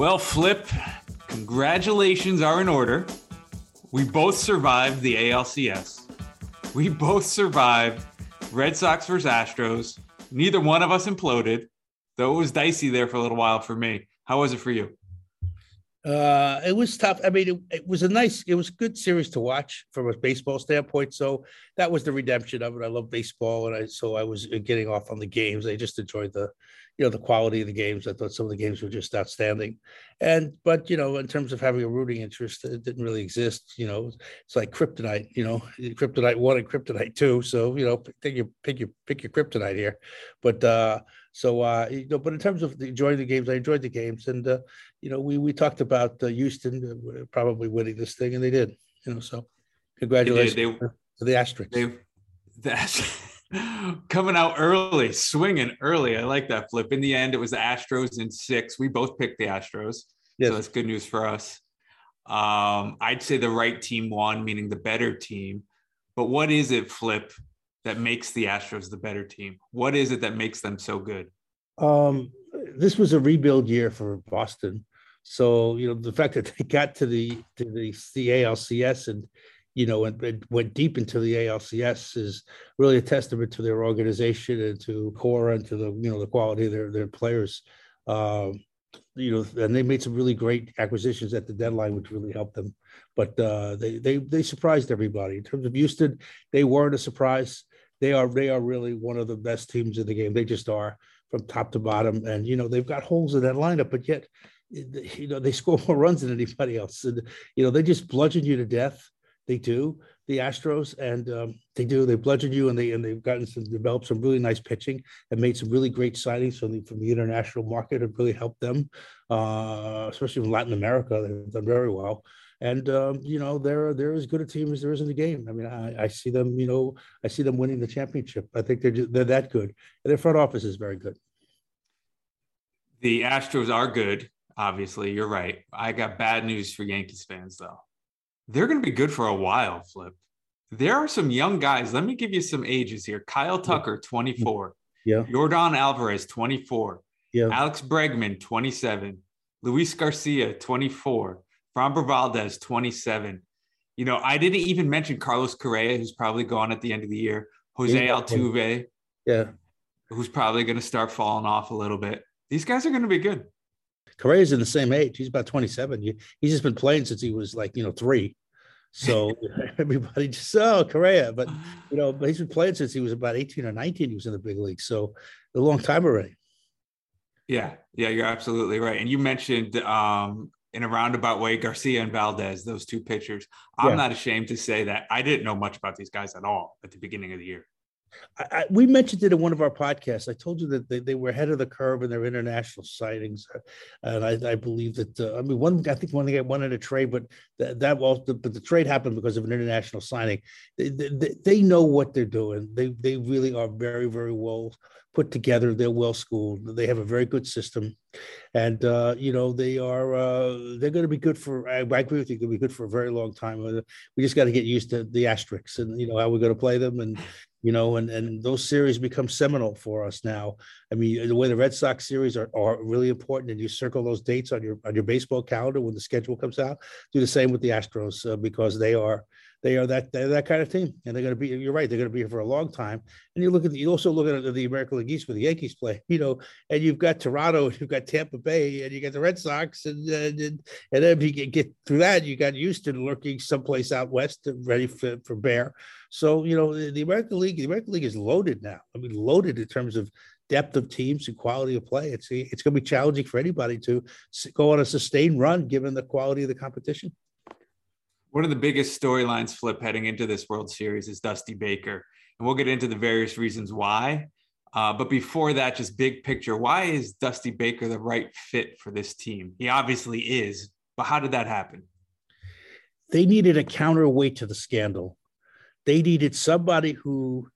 Well, Flip, congratulations are in order. We both survived the ALCS. We both survived Red Sox versus Astros. Neither one of us imploded, though it was dicey there for a little while for me. How was it for you? Uh, it was tough. I mean, it, it, was a nice, it was good series to watch from a baseball standpoint. So that was the redemption of it. I love baseball, and I so I was getting off on the games. I just enjoyed the, you know, the quality of the games. I thought some of the games were just outstanding. And but you know, in terms of having a rooting interest, it didn't really exist. You know, it's like kryptonite. You know, kryptonite one and kryptonite two. So you know, pick your pick your pick your kryptonite here. But uh, so uh, you know, but in terms of enjoying the games, I enjoyed the games, and uh, you know, we we talked about uh, Houston probably winning this thing, and they did. You know, so congratulations they, they, to the Asterix. They, that's coming out early, swinging early. I like that flip. In the end, it was the Astros in six. We both picked the Astros, yes. so that's good news for us. Um, I'd say the right team won, meaning the better team. But what is it, Flip, that makes the Astros the better team? What is it that makes them so good? Um, this was a rebuild year for Boston. So you know the fact that they got to the to the, the ALCS and you know and, and, went deep into the ALCS is really a testament to their organization and to Cora and to the you know the quality of their their players. Um, you know, and they made some really great acquisitions at the deadline, which really helped them. But uh, they they they surprised everybody in terms of Houston. They weren't a surprise they are they are really one of the best teams in the game. They just are from top to bottom, and you know they've got holes in that lineup, but yet you know they score more runs than anybody else, and you know they just bludgeon you to death. They do the Astros, and um, they do they bludgeon you, and they and they've gotten some developed some really nice pitching and made some really great signings from the from the international market. It really helped them, uh, especially in Latin America. They've done very well and um, you know they're they're as good a team as there is in the game. I mean, I, I see them, you know, I see them winning the championship. I think they're just, they're that good, and their front office is very good. The Astros are good. Obviously, you're right. I got bad news for Yankees fans though. They're going to be good for a while. Flip. There are some young guys. Let me give you some ages here. Kyle Tucker, 24. Yeah. Yordan Alvarez, 24. Yeah. Alex Bregman, 27. Luis Garcia, 24. Framber Valdez, 27. You know, I didn't even mention Carlos Correa, who's probably gone at the end of the year. Jose yeah. Altuve, yeah, who's probably going to start falling off a little bit. These guys are going to be good. Correa's in the same age. He's about 27. He's just been playing since he was like, you know, three. So everybody just, oh, Correa. But, you know, but he's been playing since he was about 18 or 19. He was in the big league. So a long time already. Yeah. Yeah. You're absolutely right. And you mentioned um, in a roundabout way, Garcia and Valdez, those two pitchers. I'm yeah. not ashamed to say that I didn't know much about these guys at all at the beginning of the year. I, I, we mentioned it in one of our podcasts. I told you that they, they were ahead of the curve in their international sightings, uh, and I, I believe that. Uh, I mean, one I think one they got one in a trade, but that, that well, the, but the trade happened because of an international signing. They, they, they know what they're doing. They they really are very very well put together. They're well schooled. They have a very good system, and uh, you know they are uh, they're going to be good for. I, I agree with you. Going to be good for a very long time. Uh, we just got to get used to the asterisks and you know how we're going to play them, and you know, and and those series become seminal for us now. I mean, the way the Red Sox series are, are really important, and you circle those dates on your on your baseball calendar when the schedule comes out. Do the same with the Astros uh, because they are they are that they're that kind of team, and they're going to be. You're right; they're going to be here for a long time. And you look at the, you also look at the American League East where the Yankees play, you know, and you've got Toronto, and you've got Tampa Bay, and you got the Red Sox, and and, and then if you get through that, you got Houston lurking someplace out west, ready for, for bear. So you know, the, the American League, the American League is loaded now. I mean, loaded in terms of depth of teams and quality of play. It's it's going to be challenging for anybody to go on a sustained run given the quality of the competition. One of the biggest storylines flip heading into this World Series is Dusty Baker. And we'll get into the various reasons why. Uh, but before that, just big picture, why is Dusty Baker the right fit for this team? He obviously is, but how did that happen? They needed a counterweight to the scandal. They needed somebody who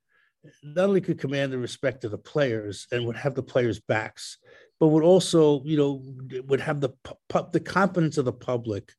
not only could command the respect of the players and would have the players' backs, but would also, you know, would have the the confidence of the public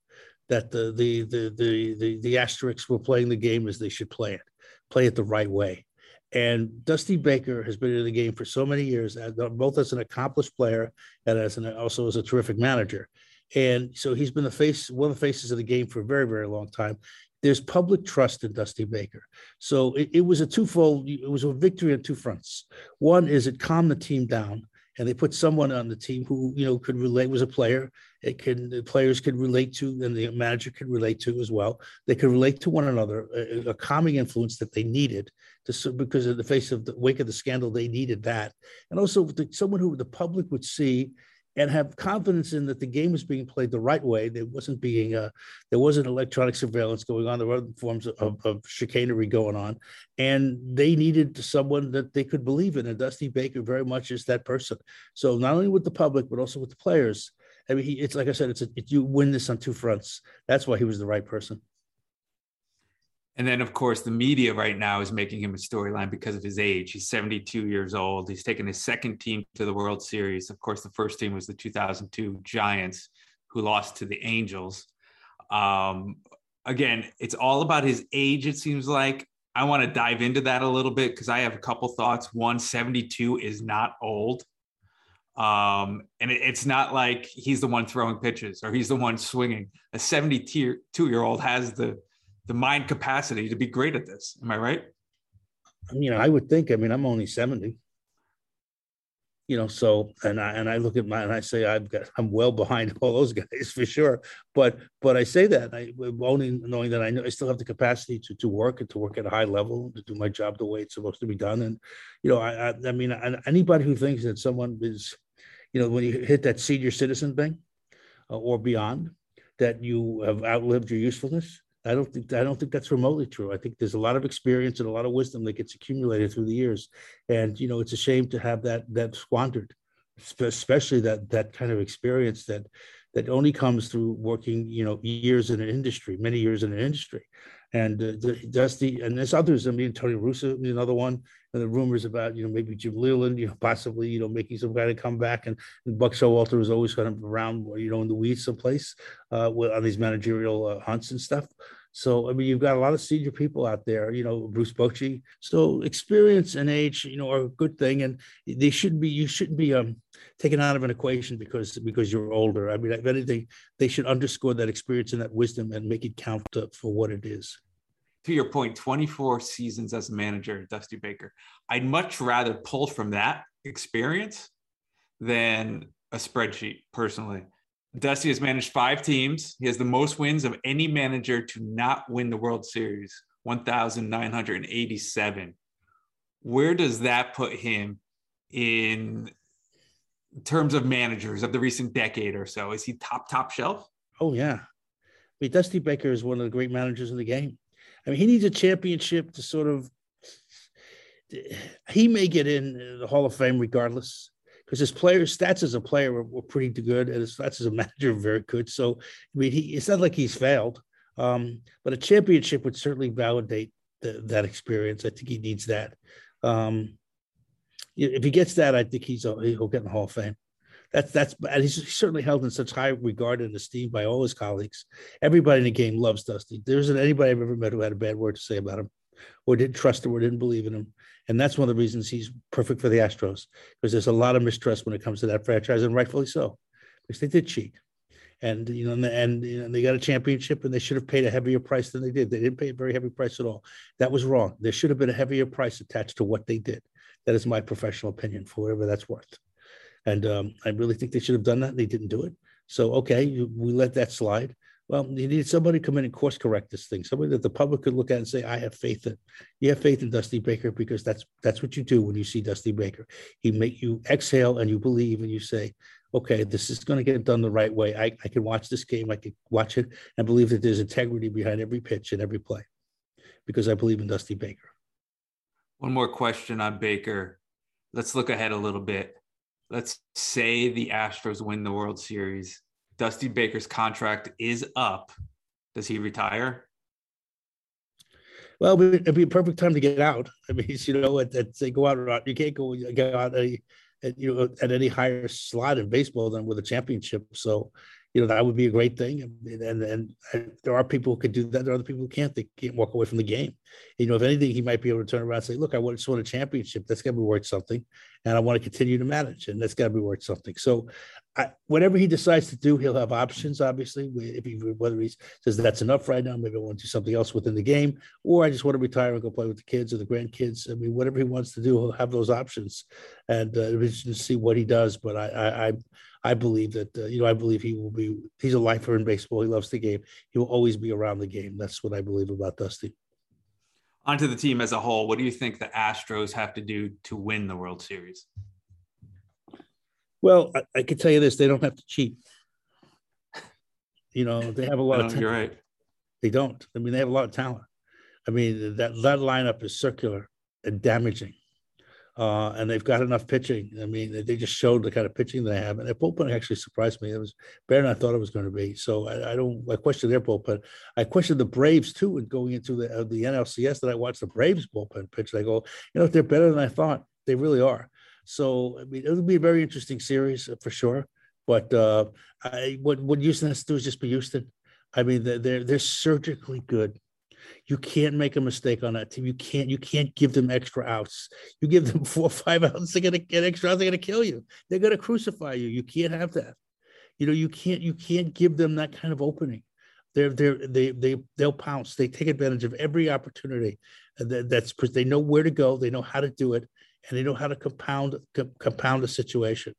that the the the the the, the Asterix were playing the game as they should play it, play it the right way. And Dusty Baker has been in the game for so many years, both as an accomplished player and as an also as a terrific manager. and so he's been the face, one of the faces of the game for a very, very long time. There's public trust in Dusty Baker. So it, it was a twofold, it was a victory on two fronts. One is it calmed the team down and they put someone on the team who you know could relate was a player. It can the players could relate to and the manager could relate to as well. They could relate to one another a, a calming influence that they needed to because in the face of the wake of the scandal they needed that. And also the, someone who the public would see and have confidence in that the game was being played the right way. There wasn't being uh, there wasn't electronic surveillance going on. There were other forms of, of, chicanery going on, and they needed someone that they could believe in. And Dusty Baker very much is that person. So not only with the public, but also with the players. I mean, he, it's like I said, it's a, it, you win this on two fronts. That's why he was the right person. And then, of course, the media right now is making him a storyline because of his age. He's 72 years old. He's taken his second team to the World Series. Of course, the first team was the 2002 Giants, who lost to the Angels. Um, again, it's all about his age, it seems like. I want to dive into that a little bit because I have a couple thoughts. One, 72 is not old. Um, and it, it's not like he's the one throwing pitches or he's the one swinging. A 72 year old has the the mind capacity to be great at this. Am I right? You know, I would think. I mean, I'm only seventy. You know, so and I and I look at my and I say I've got I'm well behind all those guys for sure. But but I say that I only knowing that I know I still have the capacity to to work and to work at a high level to do my job the way it's supposed to be done. And you know, I I, I mean, anybody who thinks that someone is, you know, when you hit that senior citizen thing, uh, or beyond, that you have outlived your usefulness I don't think I don't think that's remotely true. I think there's a lot of experience and a lot of wisdom that gets accumulated through the years, and you know it's a shame to have that that squandered, especially that that kind of experience that that only comes through working you know years in an industry, many years in an industry, and uh, Dusty and there's others. I mean Tony Russo, is another one, and the rumors about you know maybe Jim Leyland, you know possibly you know making some kind of comeback, and, and Buck Showalter was always kind of around you know in the weeds someplace uh, on these managerial uh, hunts and stuff. So I mean, you've got a lot of senior people out there, you know, Bruce Bochy. So experience and age, you know, are a good thing, and they shouldn't be. You shouldn't be um, taken out of an equation because because you're older. I mean, if anything, they should underscore that experience and that wisdom and make it count for what it is. To your point, 24 seasons as a manager, Dusty Baker. I'd much rather pull from that experience than a spreadsheet, personally. Dusty has managed five teams. He has the most wins of any manager to not win the World Series, 1,987. Where does that put him in terms of managers of the recent decade or so? Is he top, top shelf? Oh, yeah. I mean, Dusty Baker is one of the great managers in the game. I mean, he needs a championship to sort of, he may get in the Hall of Fame regardless because his player stats as a player were, were, pretty good, and his stats as a manager very good. So I mean, he it's not like he's failed, um, but a championship would certainly validate the, that experience. I think he needs that. Um, if he gets that, I think he's he'll get in the Hall of Fame. That's that's and he's certainly held in such high regard and esteem by all his colleagues. Everybody in the game loves Dusty. There isn't anybody I've ever met who had a bad word to say about him, or didn't trust him, or didn't believe in him. And that's one of the reasons he's perfect for the Astros because there's a lot of mistrust when it comes to that franchise, and rightfully so, because they did cheat. And you know, and, and you know, they got a championship, and they should have paid a heavier price than they did. They didn't pay a very heavy price at all. That was wrong. There should have been a heavier price attached to what they did. That is my professional opinion, for whatever that's worth. And um, I really think they should have done that. They didn't do it. So okay, we let that slide. Well, you need somebody to come in and course correct this thing. Somebody that the public could look at and say, "I have faith in." You have faith in Dusty Baker because that's that's what you do when you see Dusty Baker. He make you exhale and you believe and you say, "Okay, this is going to get done the right way. I, I can watch this game. I can watch it and believe that there's integrity behind every pitch and every play because I believe in Dusty Baker." One more question on Baker. Let's look ahead a little bit. Let's say the Astros win the World Series Dusty Baker's contract is up, does he retire? Well, it'd be a perfect time to get out. I mean, you know, at, at say go out, you can't go get out at, at, you know at any higher slot in baseball than with a championship. So, you know, that would be a great thing. And, and and, there are people who could do that. There are other people who can't. They can't walk away from the game. You know, if anything, he might be able to turn around and say, "Look, I just won a championship. That's got to be worth something." and I want to continue to manage, and that's got to be worth something. So, I, whatever he decides to do, he'll have options. Obviously, if he whether he says that's enough right now, maybe I want to do something else within the game, or I just want to retire and go play with the kids or the grandkids. I mean, whatever he wants to do, he'll have those options, and uh, it'll interesting to see what he does. But I, I, I I believe that uh, you know I believe he will be. He's a lifer in baseball. He loves the game. He will always be around the game. That's what I believe about Dusty onto the team as a whole, what do you think the Astros have to do to win the World Series? Well, I, I can tell you this: they don't have to cheat. You know, they have a lot of. Talent. You're right. They don't. I mean, they have a lot of talent. I mean, that that lineup is circular and damaging uh, and they've got enough pitching. I mean, they just showed the kind of pitching they have, and their bullpen actually surprised me. It was better than I thought it was going to be. So I, I don't. I question their bullpen. I question the Braves too. And going into the uh, the NLCS, that I watched the Braves bullpen pitch. I go, you know, they're better than I thought. They really are. So I mean, it'll be a very interesting series uh, for sure. But uh, I, what what Houston has to do is just be Houston. I mean, they're they're, they're surgically good. You can't make a mistake on that team. You can't. You can't give them extra outs. You give them four or five outs, they're gonna get extra outs. They're gonna kill you. They're gonna crucify you. You can't have that. You know, you can't. You can't give them that kind of opening. They're they're they they they'll pounce. They take advantage of every opportunity. That, that's they know where to go. They know how to do it, and they know how to compound compound a situation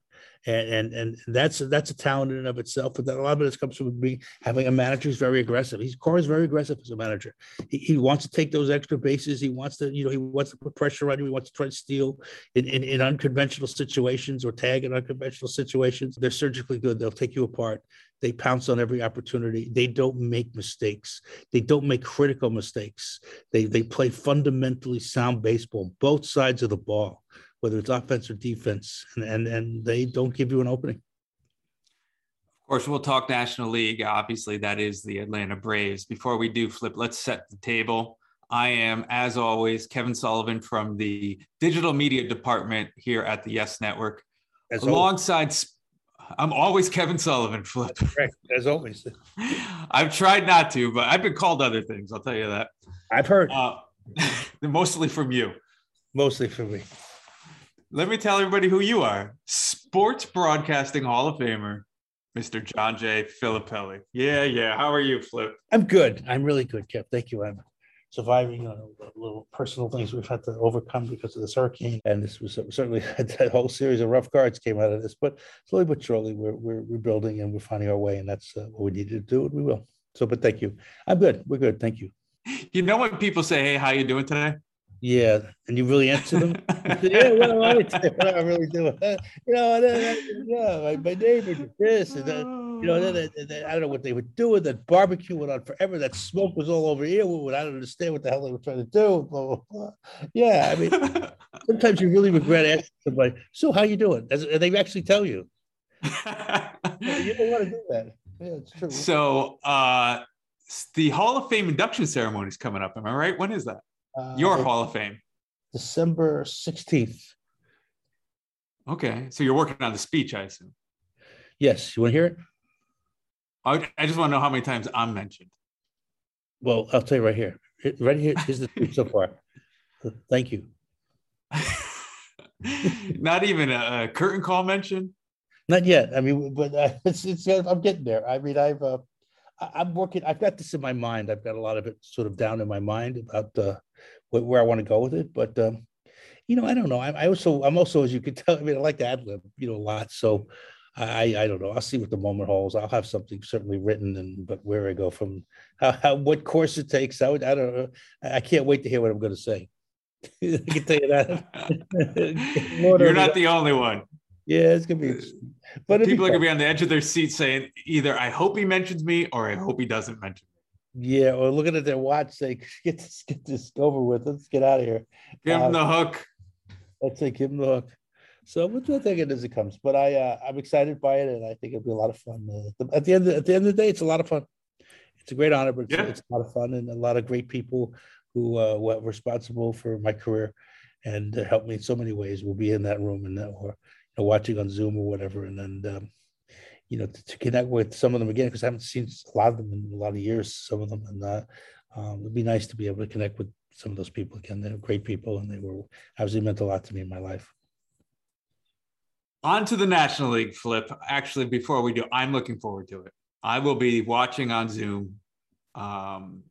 and and and that's that's a talent in and of itself. But that a lot of it comes from being having a manager who's very aggressive. He's Cora is very aggressive as a manager. He, he wants to take those extra bases. He wants to you know he wants to put pressure on you. He wants to try to steal in, in, in unconventional situations or tag in unconventional situations. They're surgically good. They'll take you apart. They pounce on every opportunity. They don't make mistakes. They don't make critical mistakes. They they play fundamentally sound baseball, both sides of the ball whether it's offense or defense, and, and, and they don't give you an opening. Of course, we'll talk National League. Obviously, that is the Atlanta Braves. Before we do flip, let's set the table. I am, as always, Kevin Sullivan from the digital media department here at the Yes Network. As alongside, always. I'm always Kevin Sullivan. Flip. As always. I've tried not to, but I've been called other things. I'll tell you that. I've heard. Uh, mostly from you. Mostly from me let me tell everybody who you are. Sports Broadcasting Hall of Famer, Mr. John J. Filippelli. Yeah, yeah. How are you, Flip? I'm good. I'm really good, Kev. Thank you. I'm surviving know, little personal things we've had to overcome because of this hurricane. And this was certainly that whole series of rough cards came out of this. But slowly but surely, we're, we're rebuilding and we're finding our way. And that's uh, what we needed to do. And we will. So, but thank you. I'm good. We're good. Thank you. You know when people say, "Hey, how you doing today?" Yeah, and you really answer them. yeah, what do I do? What do I really do? you know, yeah, my, my neighbor did this, and then, you know, then, then, I don't know what they were doing. That barbecue went on forever. That smoke was all over here. I don't understand what the hell they were trying to do. Blah, blah, blah. Yeah, I mean, sometimes you really regret asking somebody. So, how you doing? And they actually tell you. you don't want to do that. Yeah, it's true. So, uh, the Hall of Fame induction ceremony is coming up. Am I right? When is that? Uh, Your Hall of Fame. December 16th. Okay. So you're working on the speech, I assume. Yes. You want to hear it? I, I just want to know how many times I'm mentioned. Well, I'll tell you right here. Right here is the speech so far. Thank you. Not even a, a, curtain call mention. Not yet. I mean, but uh, it's, it's I'm getting there. I mean, I've uh, I'm working. I've got this in my mind. I've got a lot of it sort of down in my mind about uh, where I want to go with it. But um, you know, I don't know. I, I, also, I'm also, as you can tell, I mean, I like to ad lib, you know, a lot. So I, I don't know. I'll see what the moment holds. I'll have something certainly written, and but where I go from, how, how what course it takes. I, would, I don't know. I can't wait to hear what I'm going to say. I can tell you that. You're not the only one. Yeah, it's gonna be. But people be are gonna be on the edge of their seat saying either I hope he mentions me or I hope he doesn't mention me. Yeah, or looking at their watch, say, "Get this, get this over with. Let's get out of here." Give him uh, the hook. Let's say give him the hook. So we'll do take it as it comes. But I, uh, I'm excited by it, and I think it'll be a lot of fun. Uh, at the end, of, at the end of the day, it's a lot of fun. It's a great honor, but it's, yeah. it's a lot of fun, and a lot of great people who uh, were responsible for my career and uh, helped me in so many ways will be in that room and that or know, watching on Zoom or whatever, and then um, you know to, to, connect with some of them again because I haven't seen a lot of them in a lot of years. Some of them, and uh, um, it'd be nice to be able to connect with some of those people again. They're great people, and they were obviously meant a lot to me in my life. On to the National League flip. Actually, before we do, I'm looking forward to it. I will be watching on Zoom um,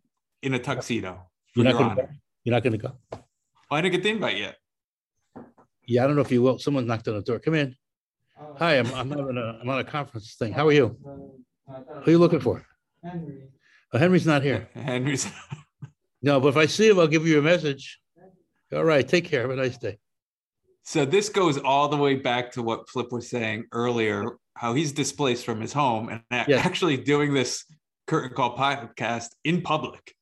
in a tuxedo. You're not to You're not going to go. Oh, I didn't get the invite yet. Yeah, I don't know if you will. Someone knocked on the door. Come in. Hi, I'm I'm on a I'm on a conference thing. How are you? Who are you looking for? Henry. Oh, Henry's not here. Henry's. no, but if I see him, I'll give you a message. All right. Take care. Have a nice day. So this goes all the way back to what Flip was saying earlier, how he's displaced from his home and yes. actually doing this curtain call podcast in public.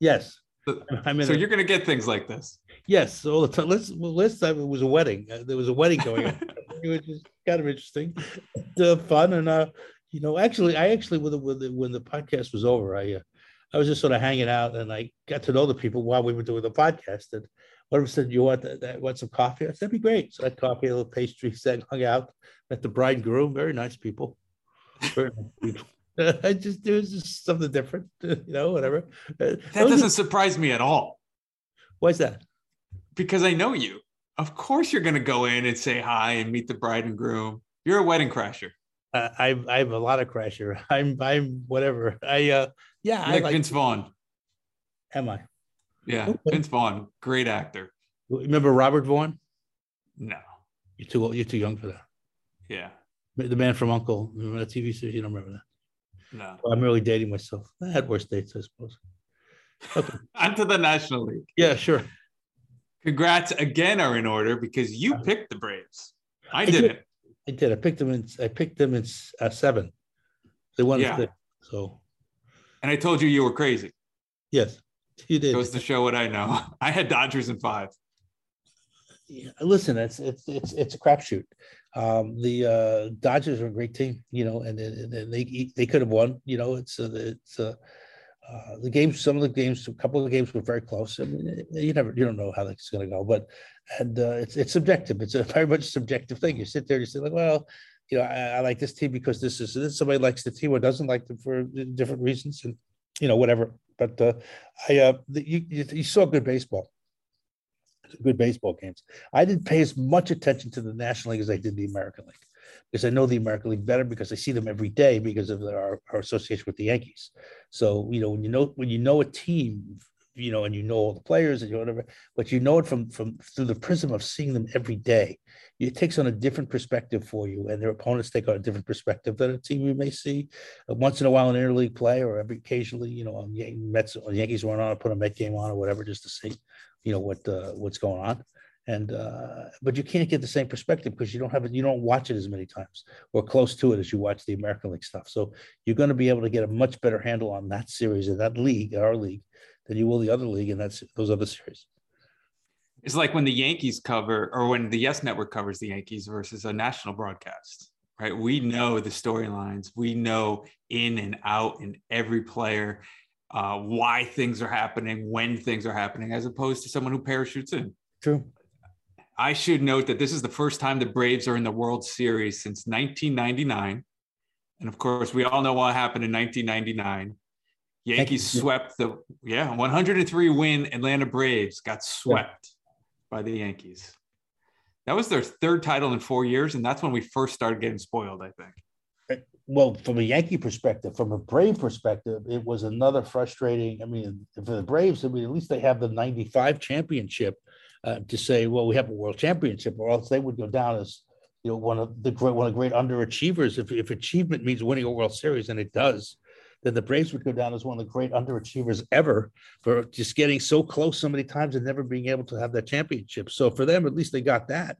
Yes. So, so you're going to get things like this. Yes, all the time. Let's well, last time it was a wedding. Uh, there was a wedding going on. it is kind of interesting, uh, fun, and uh, you know, actually, I actually when the, when the, when the podcast was over, I uh, I was just sort of hanging out, and I got to know the people while we were doing the podcast. And one of them said, "You want that, that want some coffee?" I said, "That'd be great." So I had coffee, a little pastry, sat, hung out, met the bride and groom. Very nice people. Very nice people. I just it was just something different, you know, whatever. Uh, that doesn't surprise me at all. Why is that? because I know you. Of course, you're going to go in and say hi and meet the bride and groom. You're a wedding crasher. Uh, I I'm a lot of crasher. I'm I'm whatever. I uh yeah. You're I like Vince Vaughn. Am I? Yeah, okay. Vince Vaughn, great actor. Remember Robert Vaughn? No. You're too old. You're too young for that. Yeah. The man from Uncle. Remember that TV series? You don't remember that? No. Well, I'm really dating myself. I had worse dates, I suppose. Okay. Onto the National League. Yeah, sure. Congrats again are in order because you uh-huh. picked the Braves. I, I didn't. Did. I did. I picked them in. I picked them in uh, seven. They won. Yeah. so. And I told you you were crazy. Yes, you did. Goes to show what I know. I had Dodgers in five. Yeah, listen, it's it's it's it's a crapshoot. Um, the uh, Dodgers are a great team, you know, and, and, and they they could have won. You know, it's uh, it's uh, uh, the games, some of the games, a couple of the games were very close. I mean, you never, you don't know how it's going to go, but and uh, it's it's subjective. It's a very much subjective thing. You sit there, and you say like, well, you know, I, I, like this team because this is this. Somebody likes the team or doesn't like them for different reasons, and you know, whatever. But uh, I, uh, you, you, you saw good baseball, good baseball games. I didn't pay as much attention to the National League as I did the American League because I know the American League better because I see them every day because of our, our association with the Yankees. So you know when you know when you know a team, you know, and you know all the players and you know whatever, but you know it from from through the prism of seeing them every day. It takes on a different perspective for you, and their opponents take on a different perspective than a team you may see once in a while in interleague play or every occasionally, you know, on Mets or Yankees run on, put a Met game on or whatever just to see, you know, what uh, what's going on and uh, but you can't get the same perspective because you don't have it you don't watch it as many times or close to it as you watch the american league stuff. So you're going to be able to get a much better handle on that series and that league our league than you will the other league and that's those other series. It's like when the yankees cover or when the yes network covers the yankees versus a national broadcast right? We know the storylines. We know in and out and every player uh, why things are happening when things are happening as opposed to someone who parachutes in. True I should note that this is the first time the Braves are in the World Series since 1999. And of course, we all know what happened in 1999. Yankees swept the yeah 103 win Atlanta Braves got swept yeah. by the Yankees. That was their third title in four years, and that's when we first started getting spoiled. I think. Uh, well, from a Yankee perspective, from a Brave perspective, it was another frustrating. I mean, for the Braves, I mean, at least they have the '95 championship uh, to say, well, we have a world championship, or else they would go down as you know one of the great one of the great underachievers. If if achievement means winning a World Series, and it does, then the Braves would go down as one of the great underachievers ever for just getting so close so many times and never being able to have that championship. So for them, at least they got that.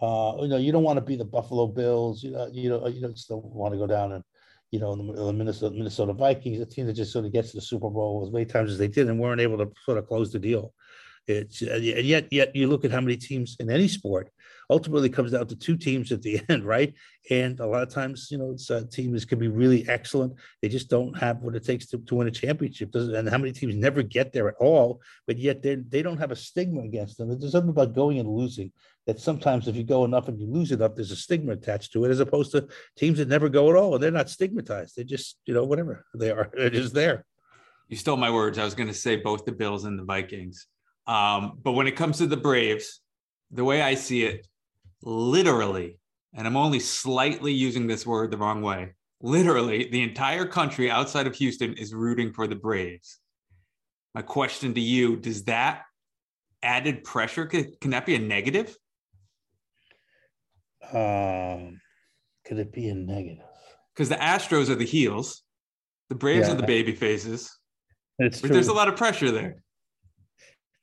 Uh, you know, you don't want to be the Buffalo Bills. You know, you know, you don't still want to go down and you know, the Minnesota, Minnesota Vikings, a team that just sort of gets to the Super Bowl as many times as they did and weren't able to sort of close the deal. It's and yet yet you look at how many teams in any sport ultimately comes down to two teams at the end, right? And a lot of times, you know, it's, uh, teams can be really excellent. They just don't have what it takes to, to win a championship. And how many teams never get there at all, but yet they they don't have a stigma against them. There's something about going and losing that sometimes if you go enough and you lose enough, there's a stigma attached to it, as opposed to teams that never go at all. And they're not stigmatized. They're just, you know, whatever they are. They're just there. You stole my words. I was going to say both the Bills and the Vikings. Um, but when it comes to the Braves, the way I see it, literally and I'm only slightly using this word the wrong way. Literally, the entire country outside of Houston is rooting for the Braves. My question to you does that added pressure, can, can that be a negative? Um, could it be a negative? Because the Astros are the heels, the Braves yeah. are the baby faces. It's true. There's a lot of pressure there.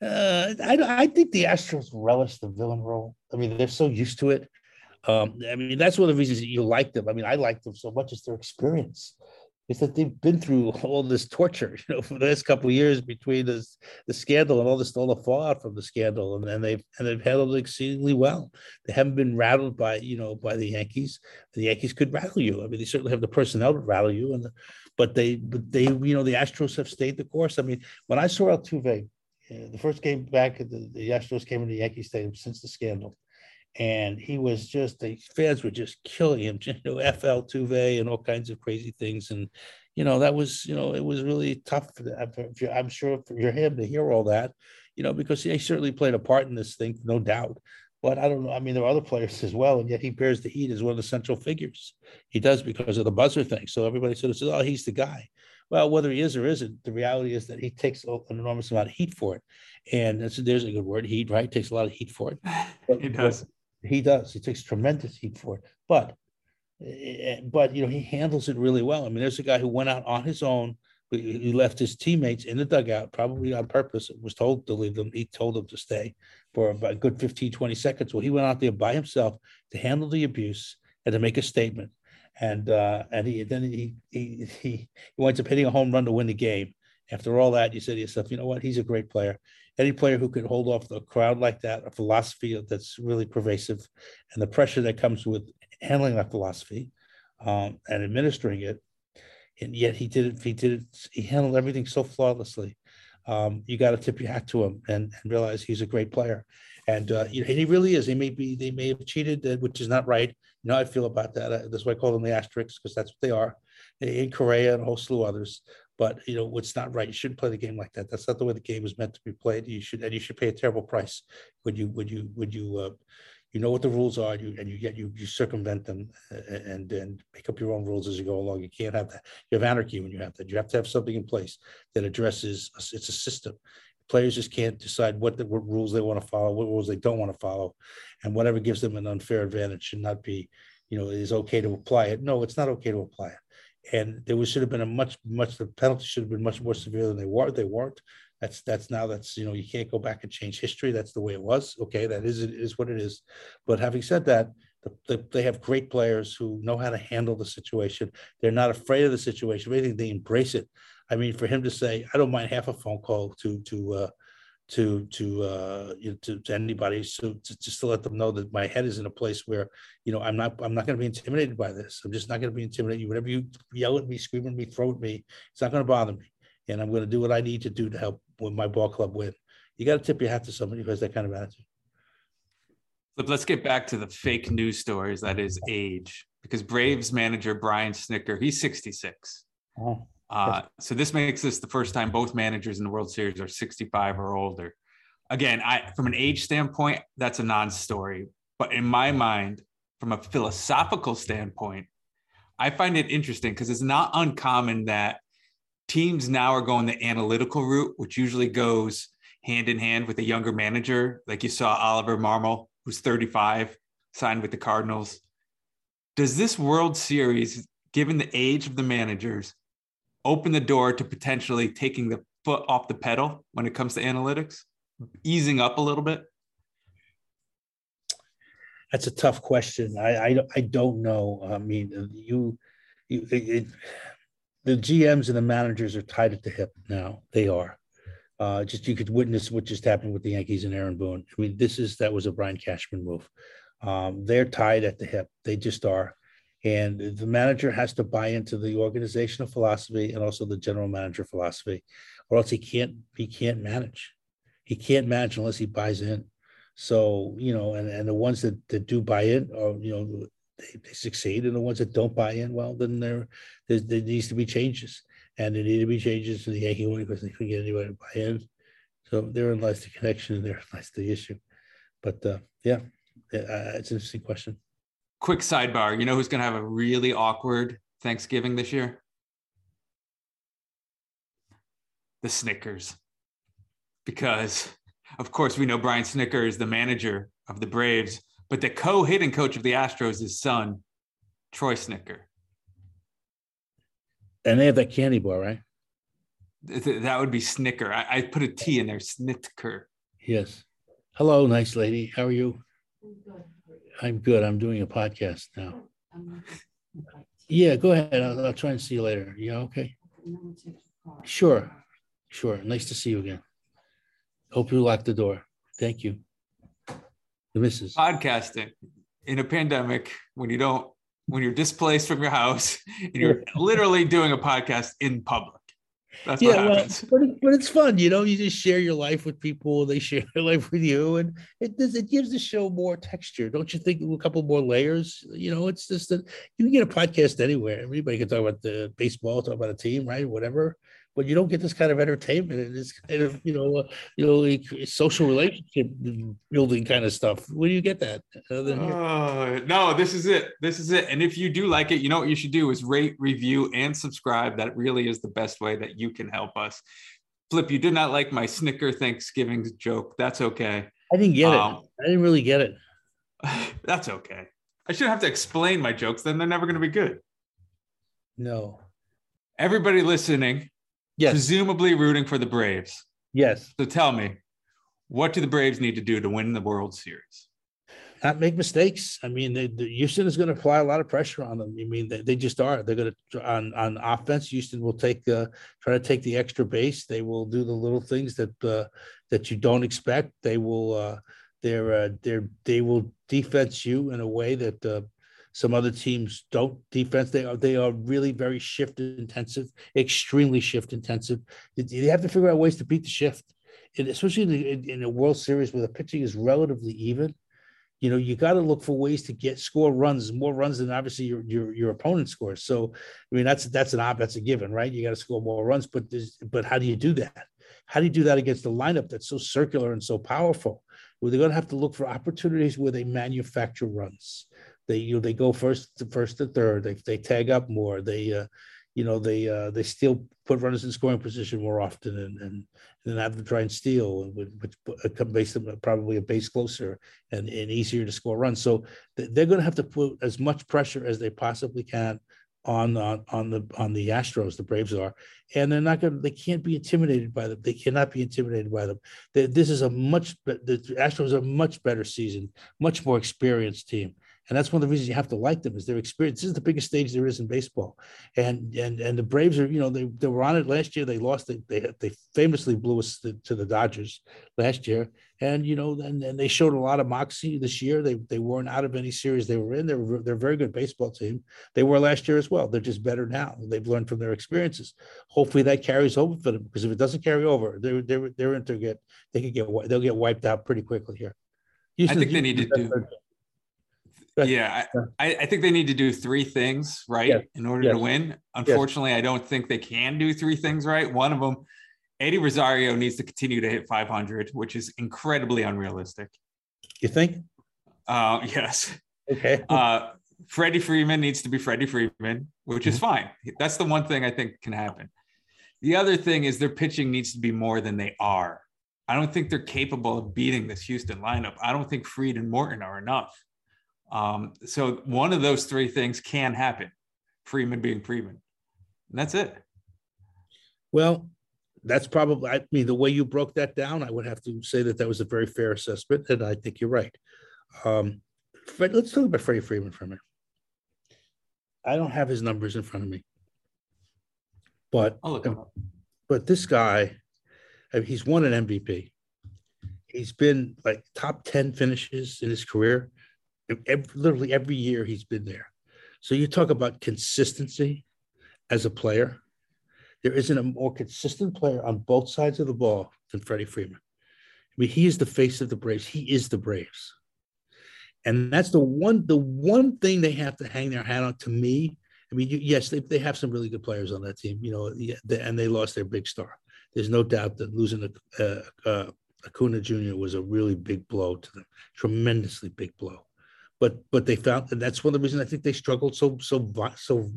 Uh, I, I think the Astros relish the villain role. I mean, they're so used to it. Um, I mean, that's one of the reasons you like them. I mean, I like them so much as their experience. Is that they've been through all this torture, you know, for the last couple of years between this the scandal and all this all the fallout from the scandal, and, and they've and they've handled it exceedingly well. They haven't been rattled by you know by the Yankees. The Yankees could rattle you. I mean, they certainly have the personnel to rattle you, and the, but they but they you know the Astros have stayed the course. I mean, when I saw Altuve, uh, the first game back, the, the Astros came into Yankee Stadium since the scandal and he was just the fans were just killing him, you know, FL Tuve and all kinds of crazy things, and you know that was you know it was really tough for the, I'm sure for him to hear all that, you know, because he certainly played a part in this thing, no doubt. But I don't know. I mean, there are other players as well, and yet he bears the heat as one of the central figures. He does because of the buzzer thing. So everybody sort of says, "Oh, he's the guy." Well, whether he is or isn't, the reality is that he takes an enormous amount of heat for it, and there's a good word, heat, right? Takes a lot of heat for it. But, he does. He does. He takes tremendous heat for it. But eh, but you know he handles it really well. I mean, there's a guy who went out on his own. He left his teammates in the dugout, probably on purpose. Was told to leave them. He told them to stay for about a good 15, 20 seconds. Well, he went out there by himself to handle the abuse and to make a statement. And uh, and he then he he he, he winds up hitting a home run to win the game. After all that, you say to yourself, you know what? He's a great player any player who could hold off the crowd like that, a philosophy that's really pervasive, and the pressure that comes with handling that philosophy um, and administering it, and yet he did it. He did it. He handled everything so flawlessly. Um, you got to tip your hat to him and, and, realize he's a great player. And uh, you know, he really is. They may be, they may have cheated, uh, which is not right. You know, I feel about that. Uh, that's why I call them the asterisks because that's what they are. In Correa and a whole slew others but you know it's not right. You shouldn't play the game like that. That's not the way the game is meant to be played. You should and you should pay a terrible price when you when you when you uh, you know what the rules are. You and you get you you circumvent them and and make up your own rules as you go along. You can't have that. You have anarchy when you have that. You have to have something in place that addresses. It's a system. Players just can't decide what the what rules they want to follow, what rules they don't want to follow, and whatever gives them an unfair advantage should not be, you know, is okay to apply it. No, it's not okay to apply it. And there was should have been a much much the penalty should have been much more severe than they were they weren't. That's that's now that's you know you can't go back and change history. That's the way it was. Okay that is it is what it is. But having said that the, the, they have great players who know how to handle the situation. They're not afraid of the situation. If anything they embrace it i mean for him to say i don't mind half a phone call to to uh, to to uh you know, to, to anybody so to, just to let them know that my head is in a place where you know i'm not i'm not going to be intimidated by this. I'm just not going to be intimidated. You whatever you yell at me scream at me throw at me it's not going to bother me. And i'm going to do what i need to do to help with my ball club win. You got to tip your hat to somebody who has that kind of attitude. But let's get back to the fake news stories that is age because braves manager brian Snitker, he's 66 oh. Uh, so this makes this the first time both managers in the World Series are 65 or older. Again, I from an age standpoint, that's a non-story. But in my mind, from a philosophical standpoint, I find it interesting because it's not uncommon that teams now are going the analytical route, which usually goes hand in hand with a younger manager. Like you saw Oliver Marmol, who's 35, signed with the Cardinals. Does this World Series, given the age of the managers, open the door to potentially taking the foot off the pedal when it comes to analytics, easing up a little bit? That's a tough question. I I, I don't know. I mean, you, you it, the GMs and the managers are tied at the hip now. They are. Uh, just you could witness what just happened with the Yankees and Aaron Boone. I mean, this is that was a Brian Cashman move. Um, they're tied at the hip. They just are and the manager has to buy into the organizational philosophy and also the general manager philosophy or else he can't he can't manage. He can't manage unless he buys in. So you know and, and the ones that, that do buy in or you know they, they succeed and the ones that don't buy in well then there there, there needs to be changes. And there need to be changes to the yankee way because they couldn't get anybody to buy in. So therein lies the connection and therein lies the issue. But uh, yeah it's an interesting question quick sidebar. You know who's going to have a really awkward Thanksgiving this year? The Snickers. Because, of course, we know Brian Snitker is the manager of the Braves, but the co hitting coach of the Astros is son, Troy Snitker And they have that candy bar, right? That would be Snicker. I, I put a T in there, Snitker. Yes. Hello, nice lady. How are you? I'm good. I'm doing a podcast now. Yeah, go ahead. I'll, I'll try and see you later. Yeah, okay. Sure. Sure. Nice to see you again. Hope you lock the door. Thank you. The missus. Podcasting in a pandemic when you don't, when you're displaced from your house and you're literally doing a podcast in public. That's yeah, well, but, it, but it's fun, you know. You just share your life with people; they share their life with you, and it does. It gives the show more texture, don't you think? A couple more layers, you know. It's just that you can get a podcast anywhere. Everybody can talk about the baseball, talk about a team, right? Whatever but you don't get this kind of entertainment and this kind of you know uh, you know like social relationship building kind of stuff. Where do you get that uh, no this is it. This is it. And if you do like it you know what you should do is rate review and subscribe. That really is the best way that you can help us. Flip you did not like my snicker thanksgiving joke. That's okay. I didn't get um, it i didn't really get it. That's okay. I shouldn't have to explain my jokes then they're never going to be good. No. Everybody listening Yes. Presumably rooting for the Braves. Yes. So tell me, what do the Braves need to do to win the World Series? Not make mistakes. I mean, they, the, Houston is going to apply a lot of pressure on them. I mean, they, they just are. They're going to on on offense. Houston will take uh, try to take the extra base. They will do the little things that uh, that you don't expect. They will uh, they're uh, they're they will defense you in a way that uh, some other teams don't defense. They are they are really very shift intensive, extremely shift intensive. They have to figure out ways to beat the shift, and especially in, the, in a World Series where the pitching is relatively even. You know, you got to look for ways to get score runs, more runs than obviously your your your opponent scores. So, I mean, that's that's an op, that's a given, right? You got to score more runs, but but how do you do that? How do you do that against a lineup that's so circular and so powerful? Well, they're going to have to look for opportunities where they manufacture runs they you know they go first to first to third. They they tag up more. They uh, you know they uh, they still put runners in scoring position more often and and, and then have to try and steal, which makes them probably a base closer and, and easier to score runs. So they're going to have to put as much pressure as they possibly can on on on the on the Astros. The Braves are, and they're not going. They can't be intimidated by them. They cannot be intimidated by them. They, this is a much. The Astros are a much better season, much more experienced team and that's one of the reasons you have to like them is their experience. This is the biggest stage there is in baseball, and and and the Braves are you know they, they were on it last year. They lost. They they, they famously blew us to, to the Dodgers last year, and you know and, and they showed a lot of moxie this year. They they weren't out of any series they were in. They're they're a very good baseball team. They were last year as well. They're just better now. They've learned from their experiences. Hopefully that carries over for them because if it doesn't carry over, they're they're they're into get they could get they'll get wiped out pretty quickly here. Houston, I think they need to do yeah, I, I, think they need to do three things right yes. in order yes. to win. Unfortunately, yes. I don't think they can do three things right. One of them, Eddie Rosario needs to continue to hit 500, which is incredibly unrealistic. You think? Uh, yes. Okay. Uh, Freddie Freeman needs to be Freddie Freeman, which is mm-hmm. fine. That's the one thing I think can happen. The other thing is their pitching needs to be more than they are. I don't think they're capable of beating this Houston lineup. I don't think Fried and Morton are enough. Um, so one of those three things can happen. Freeman being Freeman. And that's it. Well, that's probably, I mean, the way you broke that down, I would have to say that that was a very fair assessment. And I think you're right. Um, Fred, let's talk about Freddie Freeman for a minute. I don't have his numbers in front of me, but but this guy, he's won an MVP. He's been like top 10 finishes in his career every, literally every year he's been there. So you talk about consistency as a player. There isn't a more consistent player on both sides of the ball than Freddie Freeman. I mean, he is the face of the Braves. He is the Braves. And that's the one, the one thing they have to hang their hat on to me. I mean, yes, they, they have some really good players on that team, you know, and they lost their big star. There's no doubt that losing uh, uh, Acuna Jr. was a really big blow to them, tremendously big blow. But but they found that's one of the reasons I think they struggled so so so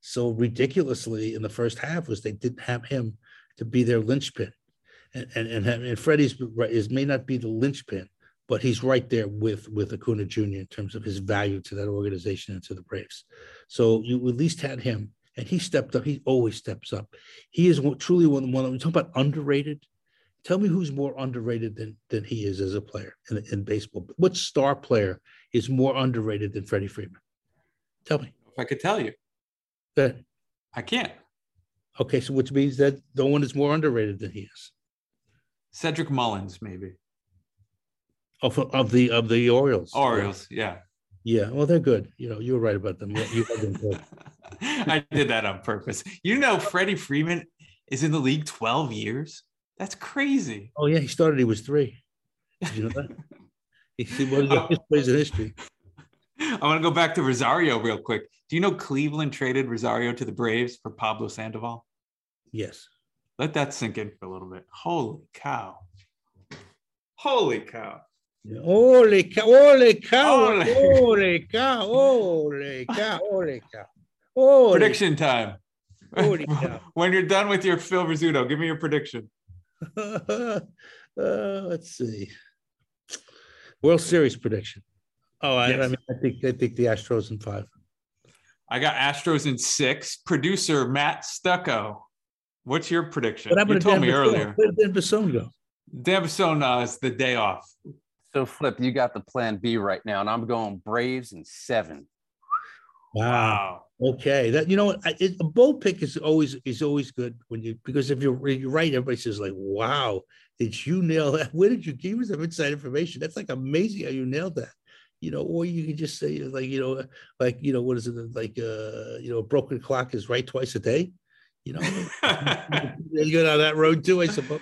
so ridiculously in the first half was they didn't have him to be their linchpin, and and and, and Freddie's is may not be the linchpin, but he's right there with with Acuna Jr. in terms of his value to that organization and to the Braves. So you at least had him, and he stepped up. He always steps up. He is truly one. One we talk about underrated. Tell me who's more underrated than than he is as a player in, in baseball. What star player is more underrated than Freddie Freeman? Tell me. If I could tell you. That I can't. Okay, so which means that no one is more underrated than he is. Cedric Mullins, maybe. Of, of the of the Orioles. Orioles, yeah. Yeah, well, they're good. You know, you're right about them. You had them good. I did that on purpose. You know, Freddie Freeman is in the league 12 years. That's crazy. Oh yeah, he started. He was three. Did you know that? he was his plays in history. I want to go back to Rosario real quick. Do you know Cleveland traded Rosario to the Braves for Pablo Sandoval? Yes. Let that sink in for a little bit. Holy cow. Holy cow. Holy cow, holy cow, holy cow, holy cow, holy cow. Holy prediction time. Holy cow. when you're done with your Phil Rizzuto, give me your prediction. Uh, let's see. World Series prediction. Oh, I, yes. I, mean, I think I think the Astros in five. I got Astros in six. Producer Matt Stucco, what's your prediction? What happened you told Dan me earlier. Where did Dan Basone go? Dan Basone uh, is the day off. So, Flip, you got the plan B right now, and I'm going Braves in seven. Wow. Okay, that you know what a bold pick is always is always good when you because if you're, you're right, everybody says like, "Wow, did you nail that? Where did you give us some inside information? That's like amazing how you nailed that." You know, or you can just say like, you know, like you know, what is it like? Uh, you know, a broken clock is right twice a day. You know, you go down that road too, I suppose.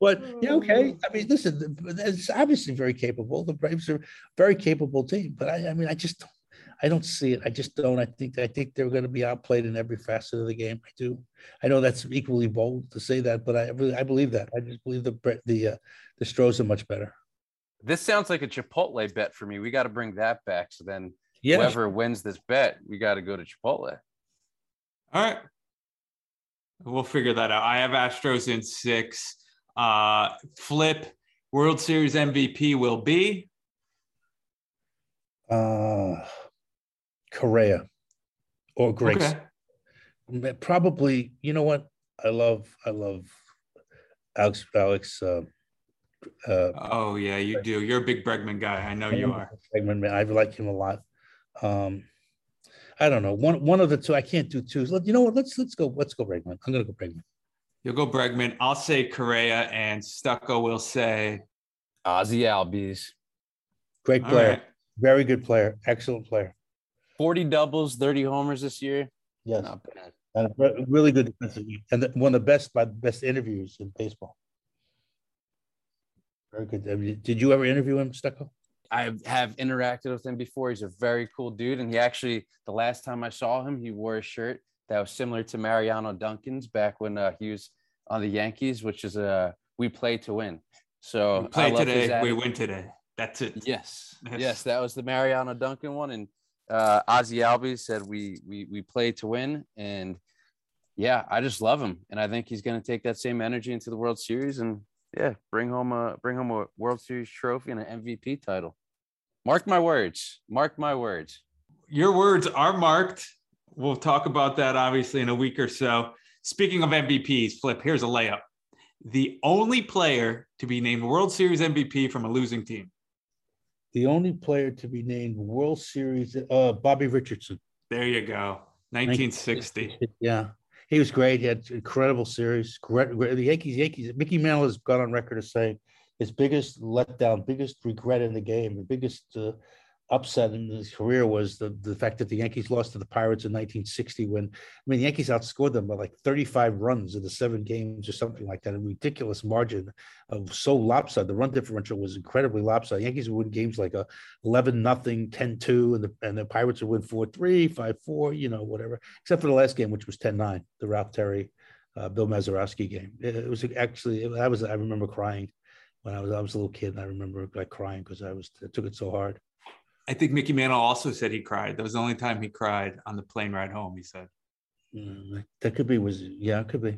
But yeah, okay. I mean, listen, it's obviously very capable. The Braves are very capable team, but I, I mean, I just I don't see it. I just don't. I think I think they're going to be outplayed in every facet of the game. I do. I know that's equally bold to say that, but I really I believe that. I just believe the the uh, the Stros are much better. This sounds like a Chipotle bet for me. We got to bring that back. So then, yeah. whoever wins this bet, we got to go to Chipotle. All right, we'll figure that out. I have Astros in six. Uh, flip World Series MVP will be. Uh, Correa or Grace. Okay. Probably, you know what? I love, I love Alex. Alex. Uh, uh, oh yeah, you do. You're a big Bregman guy. I know you are. Bregman, man. I like him a lot. Um, I don't know. One one of the two. I can't do two. You know what? Let's let's go. Let's go Bregman. I'm gonna go Bregman. You'll go Bregman. I'll say Correa, and Stucco will say Ozzie Albies. Great player. Right. Very good player. Excellent player. 40 doubles, 30 homers this year. Yes. Not bad. And really good defensive. And one of the best by best interviews in baseball. Very good. Did you ever interview him, Stucco? I have interacted with him before. He's a very cool dude. And he actually, the last time I saw him, he wore a shirt that was similar to Mariano Duncan's back when uh, he was on the Yankees, which is a uh, we play to win. So we play today, we win today. That's it. Yes, yes, that was the Mariano Duncan one, and uh, Ozzie Albies said we we we play to win, and yeah, I just love him, and I think he's going to take that same energy into the World Series, and yeah, bring home a bring home a World Series trophy and an MVP title. Mark my words. Mark my words. Your words are marked. We'll talk about that obviously in a week or so. Speaking of MVPs, Flip, here's a layup. The only player to be named World Series MVP from a losing team the only player to be named World Series, uh, Bobby Richardson. There you go. 1960. Yeah. He was great. He had incredible series. Great, great. The Yankees, Yankees, Mickey Mantle has gone on record as saying his biggest letdown, biggest regret in the game, the biggest uh, upset in his career was the, the fact that the Yankees lost to the Pirates in 1960 when I mean the Yankees outscored them by like 35 runs in the seven games or something like that, a ridiculous margin of so lopsided. The run differential was incredibly lopsided. The Yankees would win games like a 11 nothing, 10 2, and the and the Pirates would win 4 3, 5 4, you know, whatever, except for the last game, which was 10 9, the Ralph Terry, uh, Bill Mazeroski game. It, it was actually, it, I was, I remember crying when I was, I was a little kid and I remember like crying because I was, I took it so hard. I think Mickey Mantle also said he cried. That was the only time he cried on the plane ride home. He said. Mm, that could be was yeah, it could be.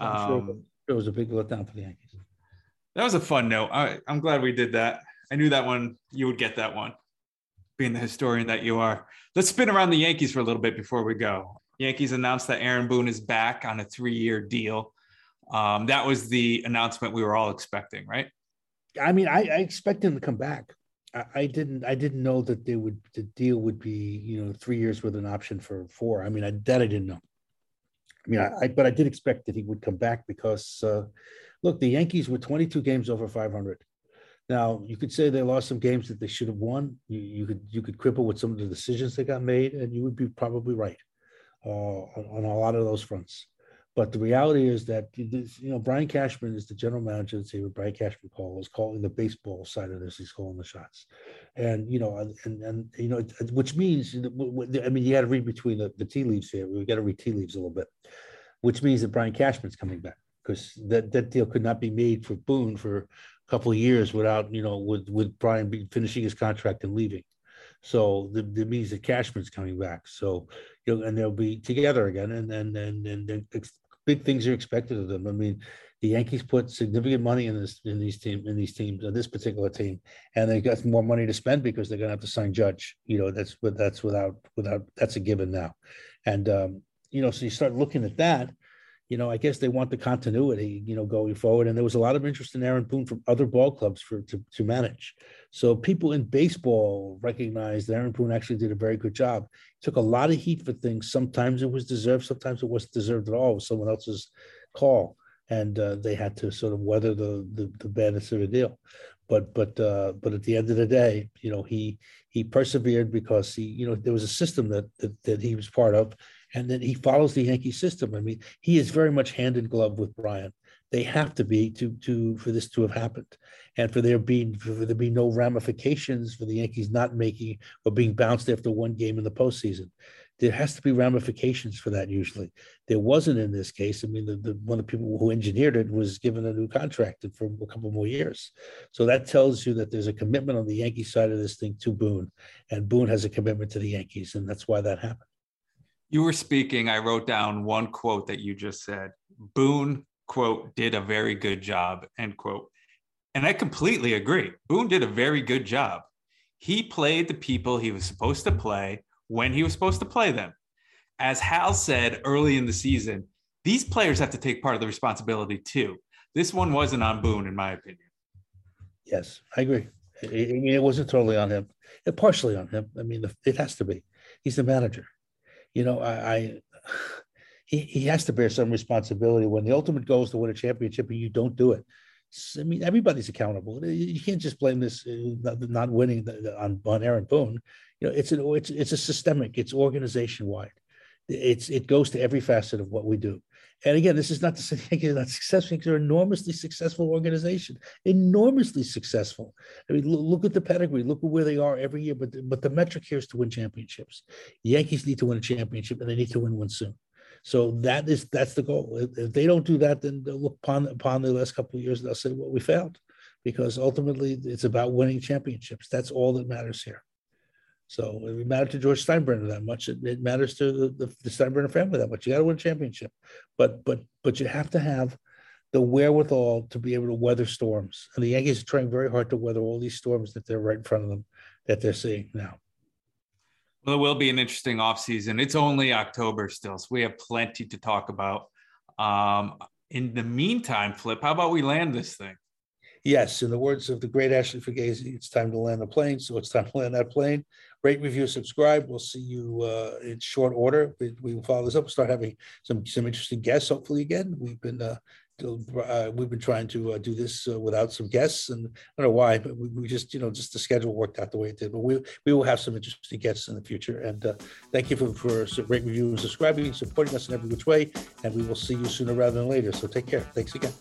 I'm sure um, it was a big letdown for the Yankees. That was a fun note. I, I'm glad we did that. I knew that one you would get that one, being the historian that you are. Let's spin around the Yankees for a little bit before we go. Yankees announced that Aaron Boone is back on a three-year deal. Um, that was the announcement we were all expecting, right? I mean, I, I expect him to come back. I, I, didn't. I didn't know that they would. The deal would be, you know, three years with an option for four. I mean, I, that I didn't know. I mean, I, but I did expect that he would come back because, uh, look, the Yankees were 22 games over 500. Now you could say they lost some games that they should have won. You, you could you could quibble with some of the decisions that got made, and you would be probably right uh, on, on, a lot of those fronts. But the reality is that you know Brian Cashman is the general manager of the team. Brian Cashman call is calling the baseball side of this. He's calling the shots, and you know, and and you know, which means I mean, you got to read between the, the tea leaves here. We got to read tea leaves a little bit, which means that Brian Cashman's coming back because that that deal could not be made for Boone for a couple of years without you know with with Brian finishing his contract and leaving. So that means that Cashman's coming back. So you know, and they'll be together again, and and and and big things are expected of them. I mean, the Yankees put significant money in this in these team in these teams in this particular team, and they got more money to spend because they're going to have to sign Judge. You know, that's that's without without that's a given now, and um, you know, so you start looking at that you know, I guess they want the continuity, you know, going forward. And there was a lot of interest in Aaron Boone from other ball clubs for to, to manage. So people in baseball recognized that Aaron Boone actually did a very good job. Took a lot of heat for things. Sometimes it was deserved, sometimes it wasn't deserved at all. It was someone else's call. And uh, they had to sort of weather the, the, the badness of the deal. But but uh, but at the end of the day, you know, he he persevered because he, you know, there was a system that that, that he was part of and then he follows the Yankee system. I mean, he is very much hand in glove with Brian. They have to be to to for this to have happened, and for there being for there be no ramifications for the Yankees not making or being bounced after one game in the postseason. There has to be ramifications for that. Usually, there wasn't in this case. I mean, the, the one of the people who engineered it was given a new contract for a couple more years. So that tells you that there's a commitment on the Yankee side of this thing to Boone, and Boone has a commitment to the Yankees, and that's why that happened you were speaking, I wrote down one quote that you just said. Boone, quote, did a very good job, end quote. And I completely agree. Boone did a very good job. He played the people he was supposed to play when he was supposed to play them. As Hal said early in the season, these players have to take part of the responsibility too. This one wasn't on Boone, in my opinion. Yes, I agree. I mean, it wasn't totally on him, it partially on him. I mean, it has to be. He's the manager you know, I, I he, he has to bear some responsibility when the ultimate goal is to win a championship and you don't do it. I mean, everybody's accountable. You can't just blame this uh, not winning on, on Aaron Boone. You know, it's an it's it's a systemic. It's organization wide. It's it goes to every facet of what we do. And again, this is not to say they're not successful. They're an enormously successful organization, enormously successful. I mean, look, look, at the pedigree. Look at where they are every year. But the, but the metric here is to win championships. Yankees need to win a championship, and they need to win one soon. So that is that's the goal. If, if they don't do that, then they'll look upon upon the last couple of years and they'll say, "Well, we failed," because ultimately it's about winning championships. That's all that matters here. So it mattered to George Steinbrenner that much. It, it matters to the, the, Steinbrenner family that much. You got to win a championship, but but but you have to have the wherewithal to be able to weather storms. And the Yankees are trying very hard to weather all these storms that they're right in front of them that they're seeing now. Well, it will be an interesting offseason. It's only October still, so we have plenty to talk about. Um, in the meantime, Flip, how about we land this thing? Yes, in the words of the great Ashley Fugazi, it's time to land the plane. So it's time to land that plane. Rate, review, subscribe. We'll see you uh, in short order. We, we will follow this up. We'll start having some some interesting guests. Hopefully, again, we've been uh, uh, we've been trying to uh, do this uh, without some guests, and I don't know why, but we, we, just you know just the schedule worked out the way it did. But we we will have some interesting guests in the future. And uh, thank you for for rate, review, and subscribing, supporting us in every which way. And we will see you sooner rather than later. So take care. Thanks again.